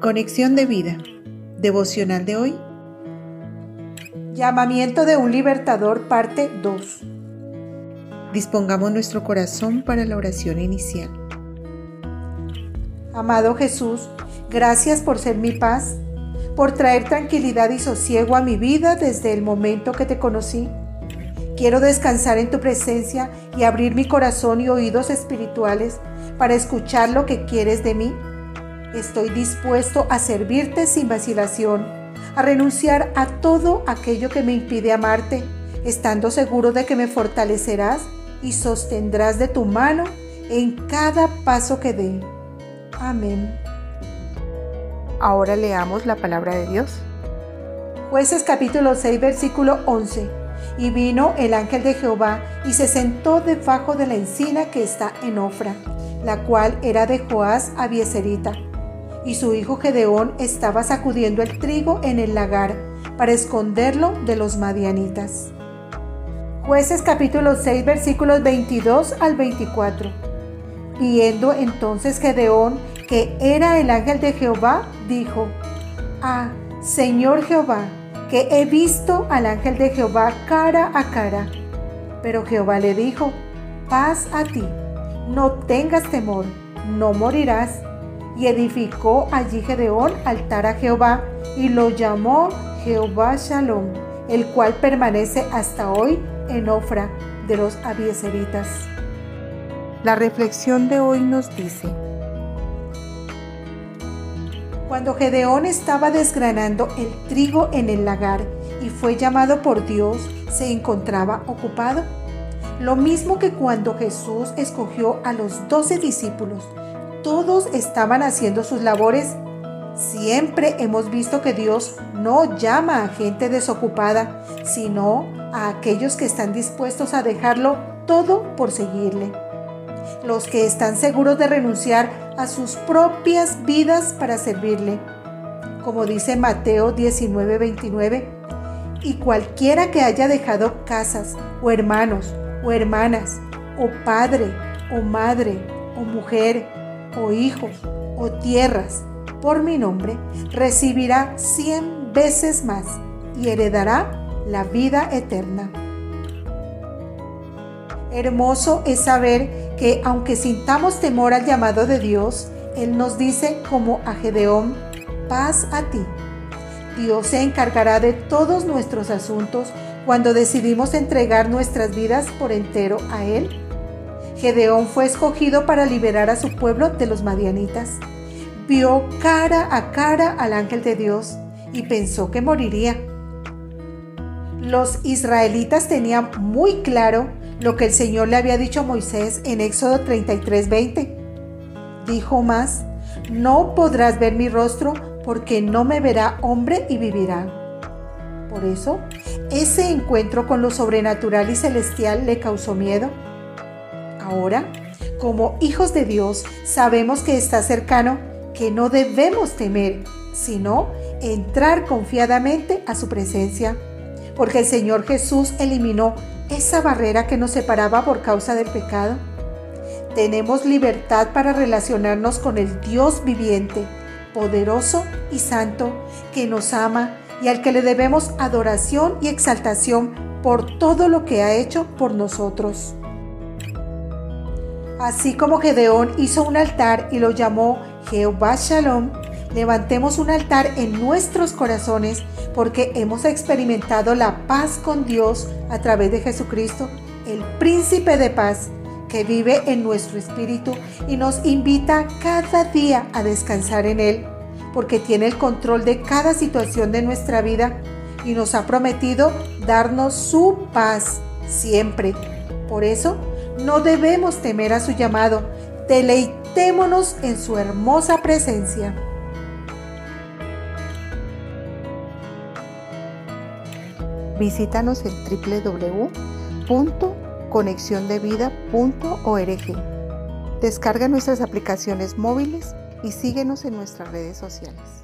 Conexión de vida. Devocional de hoy. Llamamiento de un libertador, parte 2. Dispongamos nuestro corazón para la oración inicial. Amado Jesús, gracias por ser mi paz, por traer tranquilidad y sosiego a mi vida desde el momento que te conocí. Quiero descansar en tu presencia y abrir mi corazón y oídos espirituales para escuchar lo que quieres de mí Estoy dispuesto a servirte sin vacilación, a renunciar a todo aquello que me impide amarte, estando seguro de que me fortalecerás y sostendrás de tu mano en cada paso que dé. Amén. Ahora leamos la palabra de Dios. Jueces capítulo 6 versículo 11. Y vino el ángel de Jehová y se sentó debajo de la encina que está en Ofra, la cual era de Joás Abieserita y su hijo Gedeón estaba sacudiendo el trigo en el lagar para esconderlo de los madianitas. Jueces capítulo 6 versículos 22 al 24. Viendo entonces Gedeón que era el ángel de Jehová, dijo, Ah, Señor Jehová, que he visto al ángel de Jehová cara a cara. Pero Jehová le dijo, paz a ti, no tengas temor, no morirás y edificó allí Gedeón altar a Jehová y lo llamó Jehová Shalom, el cual permanece hasta hoy en Ofra de los Abieseritas. La reflexión de hoy nos dice, cuando Gedeón estaba desgranando el trigo en el lagar y fue llamado por Dios, se encontraba ocupado. Lo mismo que cuando Jesús escogió a los doce discípulos todos estaban haciendo sus labores. Siempre hemos visto que Dios no llama a gente desocupada, sino a aquellos que están dispuestos a dejarlo todo por seguirle. Los que están seguros de renunciar a sus propias vidas para servirle. Como dice Mateo 19:29, y cualquiera que haya dejado casas o hermanos o hermanas o padre o madre o mujer o hijos o tierras por mi nombre, recibirá cien veces más y heredará la vida eterna. Hermoso es saber que aunque sintamos temor al llamado de Dios, Él nos dice como a Gedeón, paz a ti. Dios se encargará de todos nuestros asuntos cuando decidimos entregar nuestras vidas por entero a Él Gedeón fue escogido para liberar a su pueblo de los madianitas. Vio cara a cara al ángel de Dios y pensó que moriría. Los israelitas tenían muy claro lo que el Señor le había dicho a Moisés en Éxodo 33:20. Dijo más, no podrás ver mi rostro porque no me verá hombre y vivirá. Por eso, ese encuentro con lo sobrenatural y celestial le causó miedo Ahora, como hijos de Dios, sabemos que está cercano, que no debemos temer, sino entrar confiadamente a su presencia, porque el Señor Jesús eliminó esa barrera que nos separaba por causa del pecado. Tenemos libertad para relacionarnos con el Dios viviente, poderoso y santo, que nos ama y al que le debemos adoración y exaltación por todo lo que ha hecho por nosotros. Así como Gedeón hizo un altar y lo llamó Jehová Shalom, levantemos un altar en nuestros corazones porque hemos experimentado la paz con Dios a través de Jesucristo, el príncipe de paz que vive en nuestro espíritu y nos invita cada día a descansar en Él, porque tiene el control de cada situación de nuestra vida y nos ha prometido darnos su paz siempre. Por eso, no debemos temer a su llamado. Deleitémonos en su hermosa presencia. Visítanos en www.conexiondevida.org. Descarga nuestras aplicaciones móviles y síguenos en nuestras redes sociales.